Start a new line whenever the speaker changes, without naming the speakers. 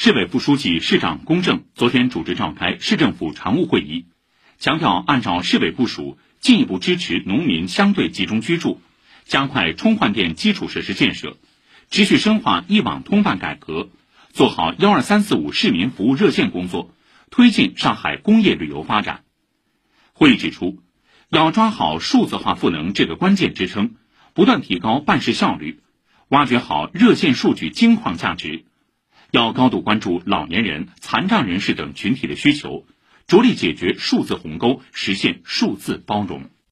市委副书记、市长龚正昨天主持召开市政府常务会议，强调按照市委部署，进一步支持农民相对集中居住，加快充换电基础设施建设，持续深化一网通办改革，做好幺二三四五市民服务热线工作，推进上海工业旅游发展。会议指出，要抓好数字化赋能这个关键支撑，不断提高办事效率，挖掘好热线数据金矿价值。要高度关注老年人、残障人士等群体的需求，着力解决数字鸿沟，实现数字包容。